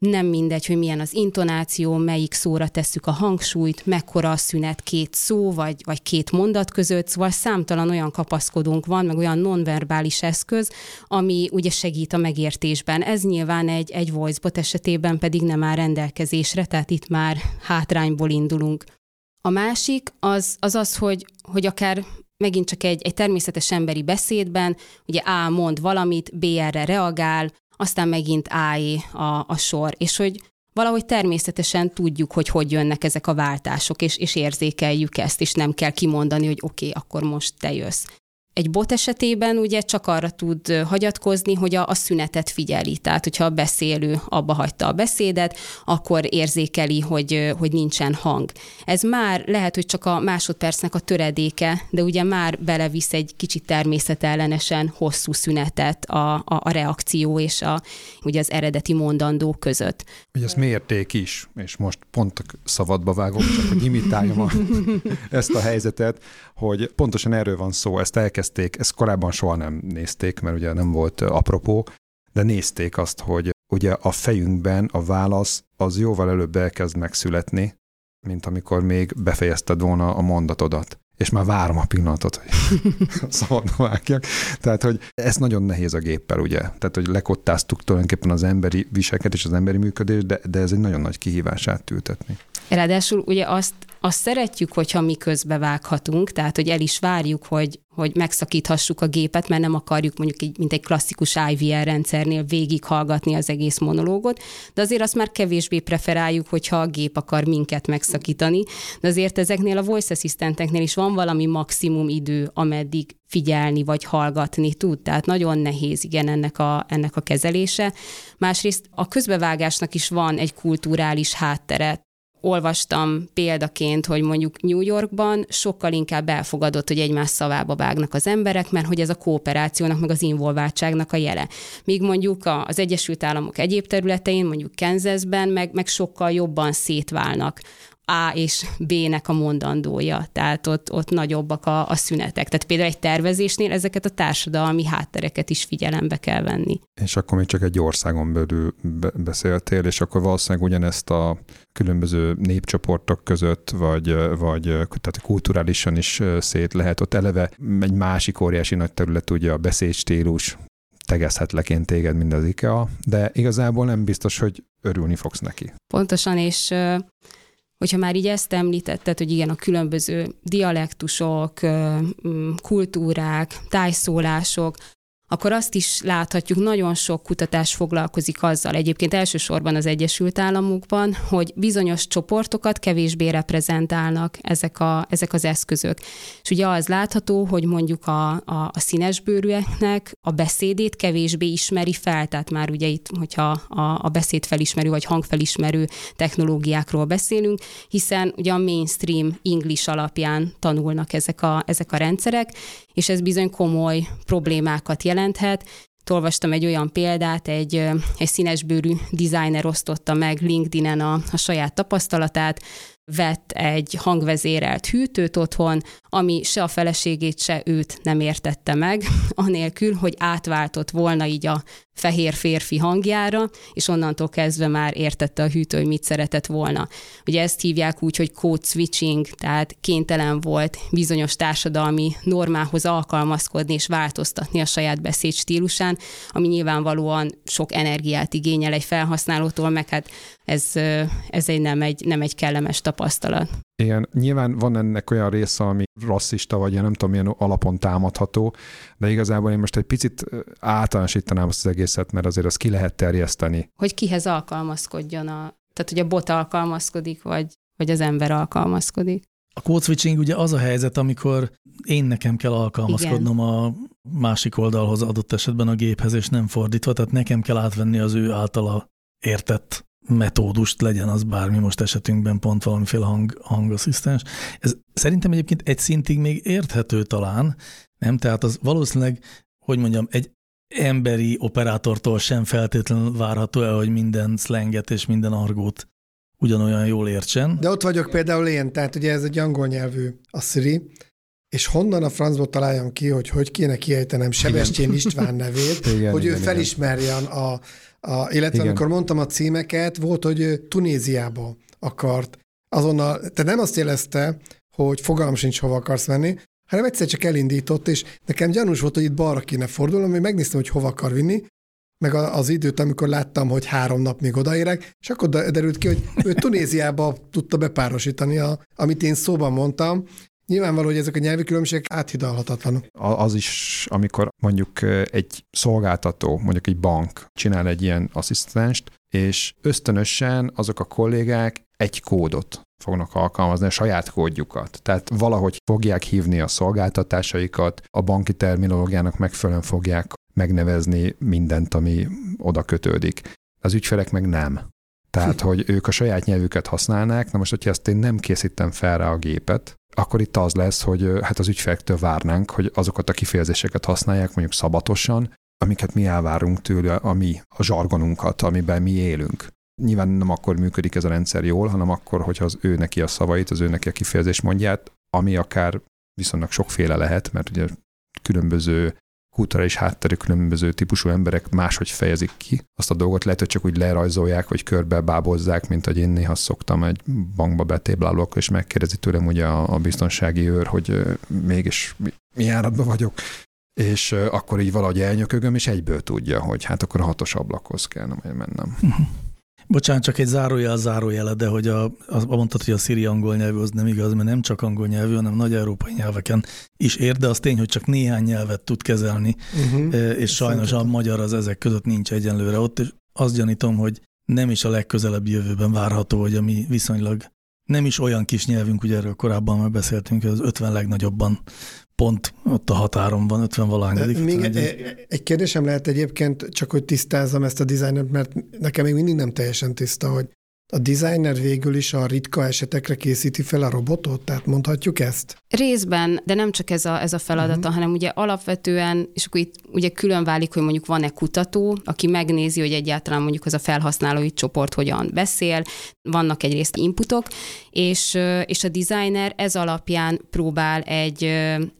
nem mindegy, hogy milyen az intonáció, melyik szóra tesszük a hangsúlyt, mekkora a szünet két szó, vagy, vagy két mondat között, szóval számtalan olyan kapaszkodónk van, meg olyan nonverbális eszköz, ami ugye segít a megértésben. Ez nyilván egy, egy voicebot esetében pedig nem áll rendelkezésre, tehát itt már hátrányból indulunk. A másik az az, az hogy, hogy akár megint csak egy, egy természetes emberi beszédben, ugye A mond valamit, B erre reagál, aztán megint áé a, a sor, és hogy valahogy természetesen tudjuk, hogy hogy jönnek ezek a váltások, és, és érzékeljük ezt, és nem kell kimondani, hogy oké, okay, akkor most te jössz. Egy bot esetében ugye csak arra tud hagyatkozni, hogy a, a szünetet figyeli. Tehát, hogyha a beszélő abba hagyta a beszédet, akkor érzékeli, hogy, hogy nincsen hang. Ez már lehet, hogy csak a másodpercnek a töredéke, de ugye már belevisz egy kicsit természetellenesen hosszú szünetet a, a, a reakció és a, ugye az eredeti mondandó között. Hogy ez mérték is, és most pont szabadba vágok, csak hogy imitáljam a, (laughs) ezt a helyzetet, hogy pontosan erről van szó, ezt elkezdték, ezt korábban soha nem nézték, mert ugye nem volt apropó, de nézték azt, hogy ugye a fejünkben a válasz az jóval előbb elkezd megszületni, mint amikor még befejezted volna a mondatodat és már várom a pillanatot, hogy (laughs) szabadna vágjak. Tehát, hogy ez nagyon nehéz a géppel, ugye? Tehát, hogy lekottáztuk tulajdonképpen az emberi viselkedés és az emberi működés, de, de ez egy nagyon nagy kihívás átültetni. Ráadásul ugye azt, azt szeretjük, hogyha mi közbevághatunk, tehát hogy el is várjuk, hogy, hogy megszakíthassuk a gépet, mert nem akarjuk mondjuk így, mint egy klasszikus IVR rendszernél végighallgatni az egész monológot, de azért azt már kevésbé preferáljuk, hogyha a gép akar minket megszakítani, de azért ezeknél a voice assistenteknél is van valami maximum idő, ameddig figyelni vagy hallgatni tud, tehát nagyon nehéz igen ennek a, ennek a kezelése. Másrészt a közbevágásnak is van egy kulturális háttere, olvastam példaként, hogy mondjuk New Yorkban sokkal inkább elfogadott, hogy egymás szavába vágnak az emberek, mert hogy ez a kooperációnak, meg az involváltságnak a jele. Míg mondjuk az Egyesült Államok egyéb területein, mondjuk Kansasben, meg, meg sokkal jobban szétválnak a és B-nek a mondandója, tehát ott, ott nagyobbak a, a szünetek. Tehát például egy tervezésnél ezeket a társadalmi háttereket is figyelembe kell venni. És akkor még csak egy országon belül beszéltél, és akkor valószínűleg ugyanezt a különböző népcsoportok között, vagy, vagy tehát kulturálisan is szét lehet. Ott eleve egy másik óriási nagy terület, ugye a beszédstílus, tegezhetlek én téged, mint az IKEA, de igazából nem biztos, hogy örülni fogsz neki. Pontosan, és hogyha már így ezt említetted, hogy igen, a különböző dialektusok, kultúrák, tájszólások, akkor azt is láthatjuk, nagyon sok kutatás foglalkozik azzal, egyébként elsősorban az Egyesült Államokban, hogy bizonyos csoportokat kevésbé reprezentálnak ezek, a, ezek az eszközök. És ugye az látható, hogy mondjuk a, a, a színesbőrűeknek a beszédét kevésbé ismeri fel, tehát már ugye itt, hogyha a, a beszédfelismerő vagy hangfelismerő technológiákról beszélünk, hiszen ugye a mainstream English alapján tanulnak ezek a, ezek a rendszerek, és ez bizony komoly problémákat jelenthet. Olvastam egy olyan példát, egy, egy színesbőrű designer osztotta meg LinkedIn-en a, a saját tapasztalatát, vett egy hangvezérelt hűtőt otthon, ami se a feleségét, se őt nem értette meg, (laughs) anélkül, hogy átváltott volna így a fehér férfi hangjára, és onnantól kezdve már értette a hűtő, hogy mit szeretett volna. Ugye ezt hívják úgy, hogy code switching, tehát kénytelen volt bizonyos társadalmi normához alkalmazkodni és változtatni a saját beszéd stílusán, ami nyilvánvalóan sok energiát igényel egy felhasználótól, meg hát ez, ez egy nem, egy nem egy kellemes tapasztalat. Igen, nyilván van ennek olyan része, ami rasszista, vagy nem tudom, milyen alapon támadható, de igazából én most egy picit általánosítanám azt az egészet, mert azért azt ki lehet terjeszteni. Hogy kihez alkalmazkodjon a, tehát hogy a bot alkalmazkodik, vagy, vagy az ember alkalmazkodik. A code switching ugye az a helyzet, amikor én nekem kell alkalmazkodnom Igen. a másik oldalhoz adott esetben a géphez, és nem fordítva, tehát nekem kell átvenni az ő általa értett metódust, legyen az bármi most esetünkben pont valamiféle hang, hangasszisztens. Ez szerintem egyébként egy szintig még érthető talán, nem? Tehát az valószínűleg, hogy mondjam, egy emberi operátortól sem feltétlenül várható el, hogy minden slanget és minden argót ugyanolyan jól értsen. De ott vagyok például én, tehát ugye ez egy angol nyelvű a Siri, és honnan a francból találjam ki, hogy hogy kéne kiejtenem Sebestyén István nevét, (laughs) igen, hogy igen, ő felismerjen a, a, illetve igen. amikor mondtam a címeket, volt, hogy Tunéziába akart. Azonnal, tehát nem azt jelezte, hogy fogalm sincs, hova akarsz menni, hanem egyszer csak elindított, és nekem gyanús volt, hogy itt balra kéne fordulnom, hogy megnéztem, hogy hova akar vinni, meg az időt, amikor láttam, hogy három nap még odaérek, és akkor derült ki, hogy ő Tunéziába tudta bepárosítani, a, amit én szóban mondtam, Nyilvánvaló, hogy ezek a nyelvi különbségek áthidalhatatlanok. Az is, amikor mondjuk egy szolgáltató, mondjuk egy bank csinál egy ilyen asszisztenst, és ösztönösen azok a kollégák egy kódot fognak alkalmazni, a saját kódjukat. Tehát valahogy fogják hívni a szolgáltatásaikat, a banki terminológiának megfelelően fogják megnevezni mindent, ami oda kötődik. Az ügyfelek meg nem. Tehát, hogy ők a saját nyelvüket használnák, na most, hogyha ezt én nem készítem fel rá a gépet, akkor itt az lesz, hogy hát az ügyfelektől várnánk, hogy azokat a kifejezéseket használják mondjuk szabatosan, amiket mi elvárunk tőle, ami a zsargonunkat, amiben mi élünk. Nyilván nem akkor működik ez a rendszer jól, hanem akkor, hogyha az ő neki a szavait, az ő neki a kifejezés mondját, ami akár viszonylag sokféle lehet, mert ugye különböző kulturális hátterű különböző típusú emberek máshogy fejezik ki azt a dolgot, lehet, hogy csak úgy lerajzolják, vagy körbe bábozzák, mint hogy én néha szoktam egy bankba betéblálok, és megkérdezi tőlem ugye a, a biztonsági őr, hogy mégis mi, mi áradban vagyok, és akkor így valahogy elnyökögöm, és egyből tudja, hogy hát akkor a hatos ablakhoz kell mennem. Uh-huh. Bocsánat, csak egy zárójel zárójele, de hogy a, az, mondtad, hogy a szíri angol nyelvű az nem igaz, mert nem csak angol nyelvű, hanem nagy európai nyelveken is ér, de az tény, hogy csak néhány nyelvet tud kezelni, uh-huh. és sajnos a magyar az ezek között nincs egyenlőre ott, és azt gyanítom, hogy nem is a legközelebb jövőben várható, hogy ami viszonylag nem is olyan kis nyelvünk, ugye erről korábban már beszéltünk, az 50 legnagyobban pont ott a határon van, 50 valányodik. Még egy, egy kérdésem lehet egyébként, csak hogy tisztázzam ezt a dizájnot, mert nekem még mindig nem teljesen tiszta, hogy a designer végül is a ritka esetekre készíti fel a robotot, tehát mondhatjuk ezt? Részben, de nem csak ez a, ez a feladata, uh-huh. hanem ugye alapvetően, és akkor itt ugye külön válik, hogy mondjuk van-e kutató, aki megnézi, hogy egyáltalán mondjuk az a felhasználói csoport hogyan beszél, vannak egyrészt inputok, és, és a designer ez alapján próbál egy,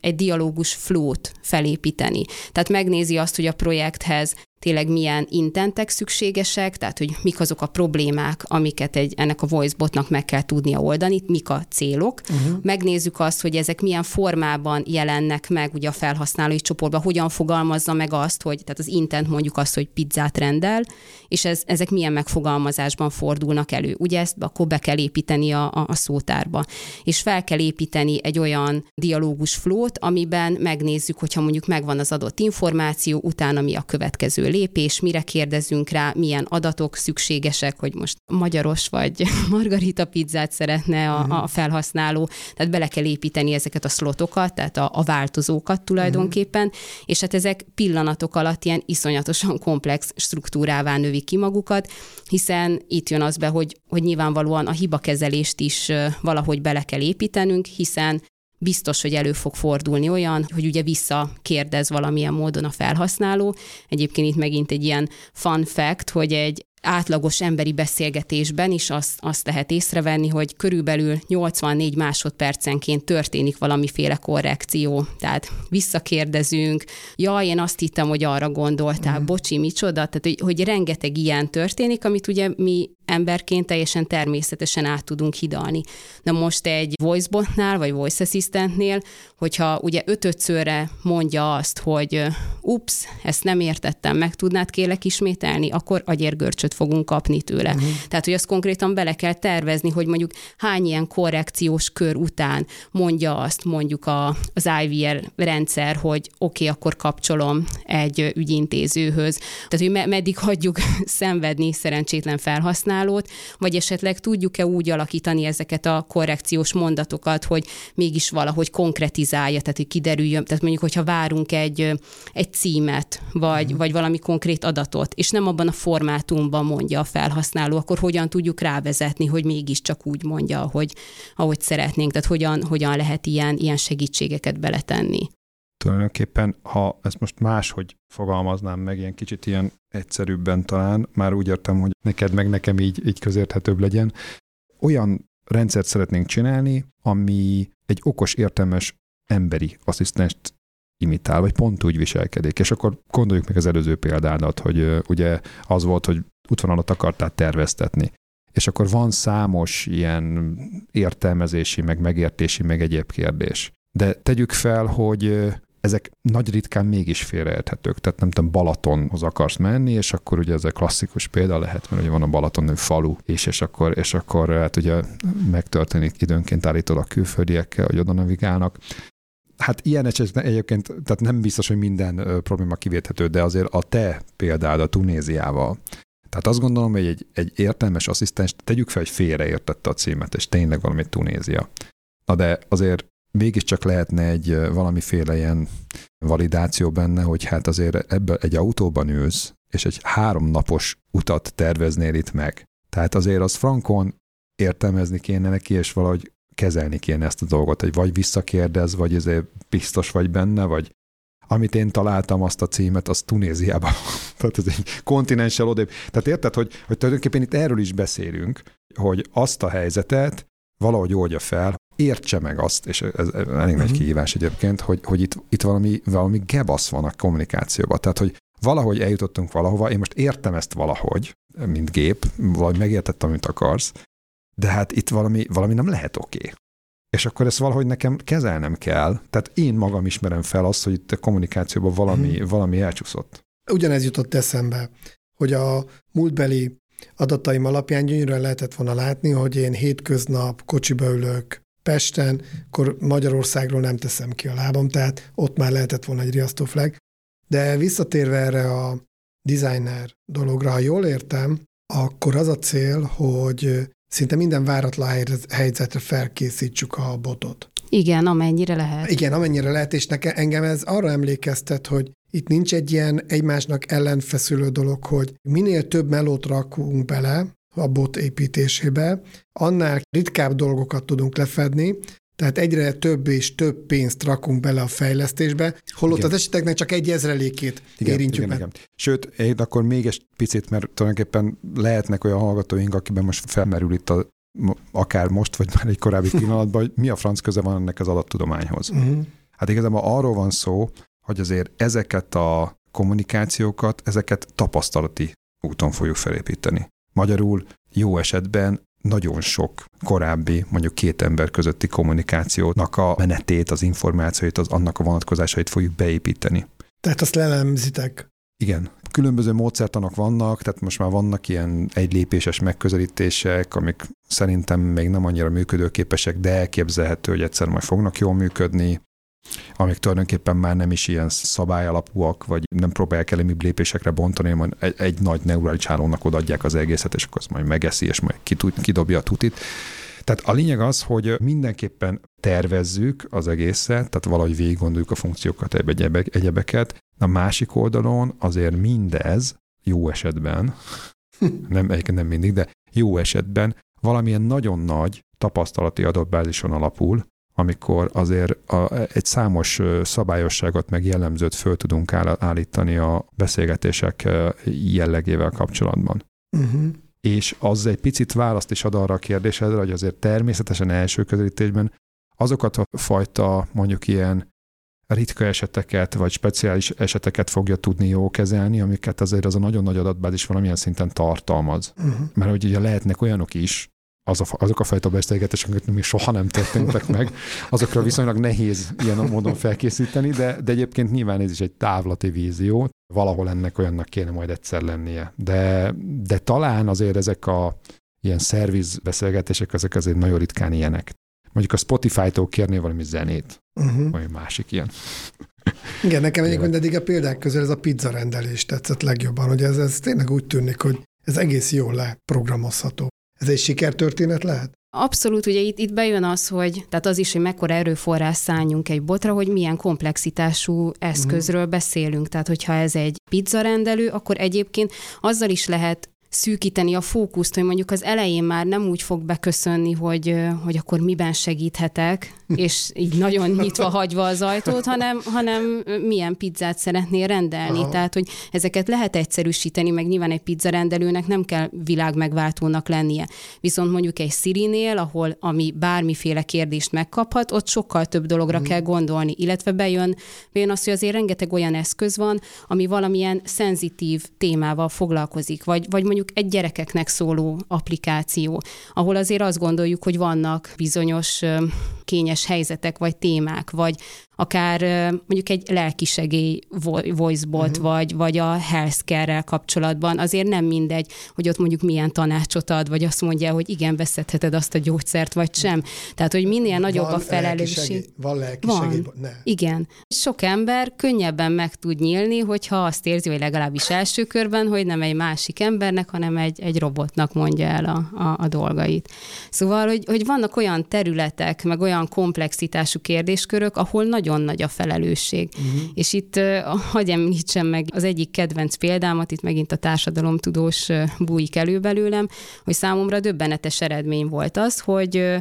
egy dialógus flót felépíteni. Tehát megnézi azt, hogy a projekthez tényleg milyen intentek szükségesek, tehát hogy mik azok a problémák, amiket egy, ennek a voicebotnak meg kell tudnia oldani, mik a célok. Uh-huh. Megnézzük azt, hogy ezek milyen formában jelennek meg ugye a felhasználói csoportban, hogyan fogalmazza meg azt, hogy tehát az intent mondjuk azt, hogy pizzát rendel, és ez, ezek milyen megfogalmazásban fordulnak elő. Ugye ezt akkor be kell építeni a, a, a szótárba. És fel kell építeni egy olyan dialógus flót, amiben megnézzük, hogyha mondjuk megvan az adott információ, utána mi a következő lépés, mire kérdezünk rá, milyen adatok szükségesek, hogy most magyaros vagy (laughs) margarita pizzát szeretne a, mhm. a felhasználó, tehát bele kell építeni ezeket a szlotokat, tehát a, a változókat tulajdonképpen, uh-huh. és hát ezek pillanatok alatt ilyen iszonyatosan komplex struktúrává növik ki magukat, hiszen itt jön az be, hogy, hogy nyilvánvalóan a hibakezelést is valahogy bele kell építenünk, hiszen biztos, hogy elő fog fordulni olyan, hogy ugye visszakérdez valamilyen módon a felhasználó. Egyébként itt megint egy ilyen fun fact, hogy egy átlagos emberi beszélgetésben is azt, azt lehet észrevenni, hogy körülbelül 84 másodpercenként történik valamiféle korrekció. Tehát visszakérdezünk, jaj, én azt hittem, hogy arra gondoltál, mm. bocsi, micsoda, tehát hogy, hogy rengeteg ilyen történik, amit ugye mi emberként teljesen természetesen át tudunk hidalni. Na most egy voicebotnál, vagy voice assistantnél, hogyha ugye ötötszörre mondja azt, hogy ups, ezt nem értettem, meg tudnád kérlek ismételni, akkor agyérgörcsöt fogunk kapni tőle. Uh-huh. Tehát, hogy azt konkrétan bele kell tervezni, hogy mondjuk hány ilyen korrekciós kör után mondja azt mondjuk a, az IVR rendszer, hogy oké, okay, akkor kapcsolom egy ügyintézőhöz. Tehát, hogy meddig hagyjuk (laughs) szenvedni szerencsétlen felhasználót, használót, vagy esetleg tudjuk-e úgy alakítani ezeket a korrekciós mondatokat, hogy mégis valahogy konkretizálja, tehát hogy kiderüljön, tehát mondjuk, hogyha várunk egy, egy címet, vagy, mm. vagy valami konkrét adatot, és nem abban a formátumban mondja a felhasználó, akkor hogyan tudjuk rávezetni, hogy mégiscsak úgy mondja, ahogy, ahogy szeretnénk, tehát hogyan, hogyan lehet ilyen, ilyen segítségeket beletenni tulajdonképpen, ha ezt most máshogy fogalmaznám meg, ilyen kicsit ilyen egyszerűbben talán, már úgy értem, hogy neked meg nekem így, így közérthetőbb legyen, olyan rendszert szeretnénk csinálni, ami egy okos, értelmes emberi asszisztenst imitál, vagy pont úgy viselkedik. És akkor gondoljuk meg az előző példádat, hogy ugye az volt, hogy útvonalat akartál terveztetni. És akkor van számos ilyen értelmezési, meg megértési, meg egyéb kérdés. De tegyük fel, hogy ezek nagy ritkán mégis félreérthetők. Tehát nem tudom, Balatonhoz akarsz menni, és akkor ugye ez a klasszikus példa lehet, mert ugye van a Balaton falu, és, és akkor, és akkor hát ugye megtörténik időnként állítod a külföldiekkel, hogy oda navigálnak. Hát ilyen esetben egyébként, tehát nem biztos, hogy minden probléma kivéthető, de azért a te példád a Tunéziával, tehát azt gondolom, hogy egy, egy értelmes asszisztens, tegyük fel, hogy félreértette a címet, és tényleg valami Tunézia. Na de azért mégiscsak lehetne egy valamiféle ilyen validáció benne, hogy hát azért ebbe egy autóban ülsz, és egy háromnapos utat terveznél itt meg. Tehát azért az frankon értelmezni kéne neki, és valahogy kezelni kéne ezt a dolgot, hogy vagy visszakérdez, vagy ezért biztos vagy benne, vagy amit én találtam azt a címet, az Tunéziában. (laughs) Tehát ez egy kontinenssel odébb. Tehát érted, hogy, hogy tulajdonképpen itt erről is beszélünk, hogy azt a helyzetet valahogy oldja fel, értse meg azt, és ez elég uh-huh. nagy mhm. kihívás egyébként, hogy, hogy itt, itt valami, valami gebasz van a kommunikációban. Tehát, hogy valahogy eljutottunk valahova, én most értem ezt valahogy, mint gép, vagy megértettem, amit akarsz, de hát itt valami, valami nem lehet oké. Okay. És akkor ezt valahogy nekem kezelnem kell. Tehát én magam ismerem fel azt, hogy itt a kommunikációban valami, hmm. valami elcsúszott. Ugyanez jutott eszembe, hogy a múltbeli adataim alapján gyönyörűen lehetett volna látni, hogy én hétköznap kocsiba ülök Pesten, akkor Magyarországról nem teszem ki a lábam, tehát ott már lehetett volna egy riasztóflag. De visszatérve erre a designer dologra, ha jól értem, akkor az a cél, hogy szinte minden váratlan helyzetre felkészítsük a botot. Igen, amennyire lehet. Igen, amennyire lehet, és nekem, engem ez arra emlékeztet, hogy itt nincs egy ilyen egymásnak ellenfeszülő dolog, hogy minél több melót rakunk bele a bot építésébe, annál ritkább dolgokat tudunk lefedni, tehát egyre több és több pénzt rakunk bele a fejlesztésbe, holott igen. az eseteknek csak egy ezrelékét igen, érintjük igen, meg. Igen. Sőt, én akkor még egy picit, mert tulajdonképpen lehetnek olyan hallgatóink, akiben most felmerül itt a, akár most, vagy már egy korábbi (laughs) pillanatban, hogy mi a franc köze van ennek az adattudományhoz. Uh-huh. Hát igazából arról van szó, hogy azért ezeket a kommunikációkat, ezeket tapasztalati úton fogjuk felépíteni. Magyarul jó esetben nagyon sok korábbi, mondjuk két ember közötti kommunikációnak a menetét, az információit, az annak a vonatkozásait fogjuk beépíteni. Tehát azt lelemzitek. Igen. Különböző módszertanok vannak, tehát most már vannak ilyen egylépéses megközelítések, amik szerintem még nem annyira működőképesek, de elképzelhető, hogy egyszer majd fognak jól működni amik tulajdonképpen már nem is ilyen szabályalapúak, vagy nem próbálják elemi lépésekre bontani, hanem egy, egy nagy neurális hálónak odaadják az egészet, és akkor azt majd megeszi, és majd kidobja a tutit. Tehát a lényeg az, hogy mindenképpen tervezzük az egészet, tehát valahogy végig gondoljuk a funkciókat, egyebek, egyebeket. A másik oldalon azért mindez jó esetben, (laughs) nem, nem mindig, de jó esetben valamilyen nagyon nagy tapasztalati adatbázison alapul, amikor azért a, egy számos szabályosságot meg jellemzőt föl tudunk állítani a beszélgetések jellegével kapcsolatban. Uh-huh. És az egy picit választ is ad arra a kérdésedre, hogy azért természetesen első közelítésben azokat a fajta mondjuk ilyen ritka eseteket, vagy speciális eseteket fogja tudni jó kezelni, amiket azért az a nagyon nagy adatbázis valamilyen szinten tartalmaz. Uh-huh. Mert hogy ugye lehetnek olyanok is, az a, azok a fajta beszélgetések, amiket még soha nem történtek meg, azokra viszonylag nehéz ilyen módon felkészíteni, de, de egyébként nyilván ez is egy távlati vízió, valahol ennek olyannak kéne majd egyszer lennie. De, de talán azért ezek a ilyen szerviz beszélgetések, ezek azért nagyon ritkán ilyenek. Mondjuk a Spotify-tól kérnél valami zenét, Uh-huh. vagy másik ilyen. Igen, nekem egyébként eddig a példák közül ez a pizza rendelés tetszett legjobban, hogy ez, ez tényleg úgy tűnik, hogy ez egész jól leprogramozható. Ez egy sikertörténet lehet? Abszolút, ugye itt, itt bejön az, hogy tehát az is, hogy mekkora erőforrás szálljunk egy botra, hogy milyen komplexitású eszközről beszélünk. Tehát, hogyha ez egy pizza rendelő, akkor egyébként azzal is lehet szűkíteni a fókuszt, hogy mondjuk az elején már nem úgy fog beköszönni, hogy, hogy akkor miben segíthetek, (laughs) és így nagyon nyitva hagyva az ajtót, hanem, hanem milyen pizzát szeretnél rendelni. Aha. Tehát, hogy ezeket lehet egyszerűsíteni, meg nyilván egy pizza rendelőnek nem kell világmegváltónak lennie. Viszont mondjuk egy Siri-nél, ahol ami bármiféle kérdést megkaphat, ott sokkal több dologra hmm. kell gondolni, illetve bejön, bejön az, hogy azért rengeteg olyan eszköz van, ami valamilyen szenzitív témával foglalkozik, vagy, vagy mondjuk egy gyerekeknek szóló applikáció, ahol azért azt gondoljuk, hogy vannak bizonyos kényes helyzetek, vagy témák, vagy akár mondjuk egy lelkisegély voicebot, uh-huh. vagy, vagy a healthcare-rel kapcsolatban, azért nem mindegy, hogy ott mondjuk milyen tanácsot ad, vagy azt mondja, hogy igen, veszedheted azt a gyógyszert, vagy sem. Tehát, hogy minél nagyobb van a felelősség. Van lelkisegély. Van. Ne. Igen. Sok ember könnyebben meg tud nyílni, hogyha azt érzi, hogy legalábbis első körben, hogy nem egy másik embernek, hanem egy, egy robotnak mondja el a, a, a dolgait. Szóval, hogy, hogy vannak olyan területek, meg olyan komplexitású kérdéskörök, ahol nagyon nagy a felelősség. Uh-huh. És itt hagyj említsem meg az egyik kedvenc példámat, itt megint a társadalomtudós bújik elő belőlem, hogy számomra döbbenetes eredmény volt az, hogy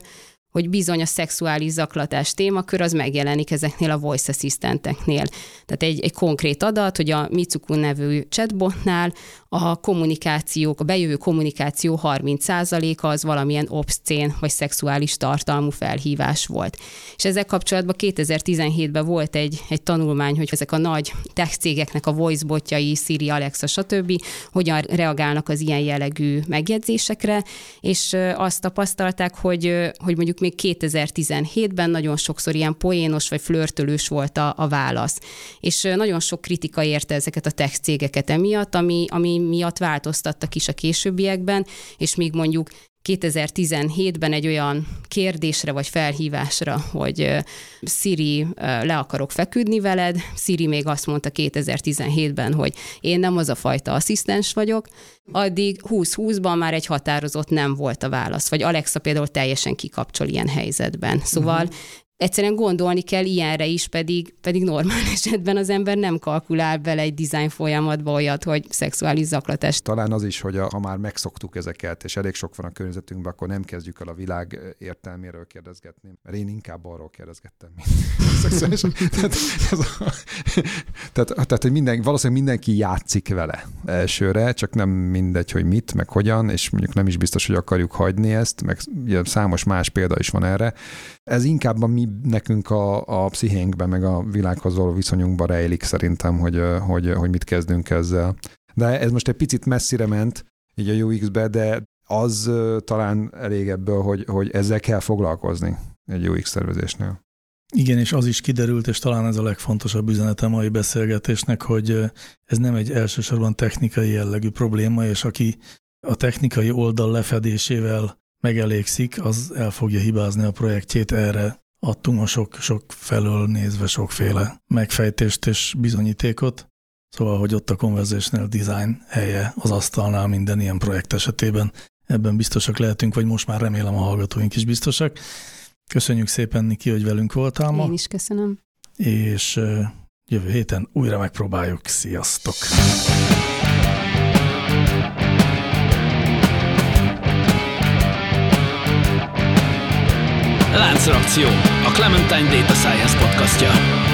hogy bizony a szexuális zaklatás témakör az megjelenik ezeknél a voice assistenteknél. Tehát egy, egy konkrét adat, hogy a Mitsuku nevű chatbotnál a kommunikációk, a bejövő kommunikáció 30%-a az valamilyen obszcén vagy szexuális tartalmú felhívás volt. És ezzel kapcsolatban 2017-ben volt egy, egy tanulmány, hogy ezek a nagy tech cégeknek a voicebotjai, Siri, Alexa, stb. hogyan reagálnak az ilyen jellegű megjegyzésekre, és azt tapasztalták, hogy, hogy mondjuk még 2017-ben nagyon sokszor ilyen poénos vagy flörtölős volt a, a válasz. És nagyon sok kritika érte ezeket a tech cégeket emiatt, ami, ami miatt változtattak is a későbbiekben, és még mondjuk 2017-ben egy olyan kérdésre vagy felhívásra, hogy Siri, le akarok feküdni veled. Siri még azt mondta 2017-ben, hogy én nem az a fajta asszisztens vagyok. Addig 2020-ban már egy határozott nem volt a válasz, vagy Alexa például teljesen kikapcsol ilyen helyzetben. Szóval uh-huh egyszerűen gondolni kell ilyenre is, pedig, pedig normál (laughs) esetben az ember nem kalkulál bele egy design folyamatba olyat, hogy szexuális zaklatás. Talán az is, hogy a, ha már megszoktuk ezeket, és elég sok van a környezetünkben, akkor nem kezdjük el a világ értelméről kérdezgetni, mert én inkább arról kérdezgettem, mint (laughs) szexuális. tehát, ez a, tehát, tehát, hogy minden, valószínűleg mindenki játszik vele elsőre, csak nem mindegy, hogy mit, meg hogyan, és mondjuk nem is biztos, hogy akarjuk hagyni ezt, meg számos más példa is van erre. Ez inkább a mi nekünk a, a pszichénkben, meg a világhoz való viszonyunkban rejlik szerintem, hogy, hogy, hogy mit kezdünk ezzel. De ez most egy picit messzire ment, így a UX-be, de az talán elég ebből, hogy, hogy ezzel kell foglalkozni egy UX szervezésnél. Igen, és az is kiderült, és talán ez a legfontosabb üzenete a mai beszélgetésnek, hogy ez nem egy elsősorban technikai jellegű probléma, és aki a technikai oldal lefedésével megelégszik, az el fogja hibázni a projektjét erre adtunk a sok, sok felől nézve sokféle megfejtést és bizonyítékot. Szóval, hogy ott a Conversational Design helye az asztalnál minden ilyen projekt esetében. Ebben biztosak lehetünk, vagy most már remélem a hallgatóink is biztosak. Köszönjük szépen, Niki, hogy velünk voltál ma. Én is köszönöm. És jövő héten újra megpróbáljuk. Sziasztok! Láncreakció, a Clementine Data Science podcastja.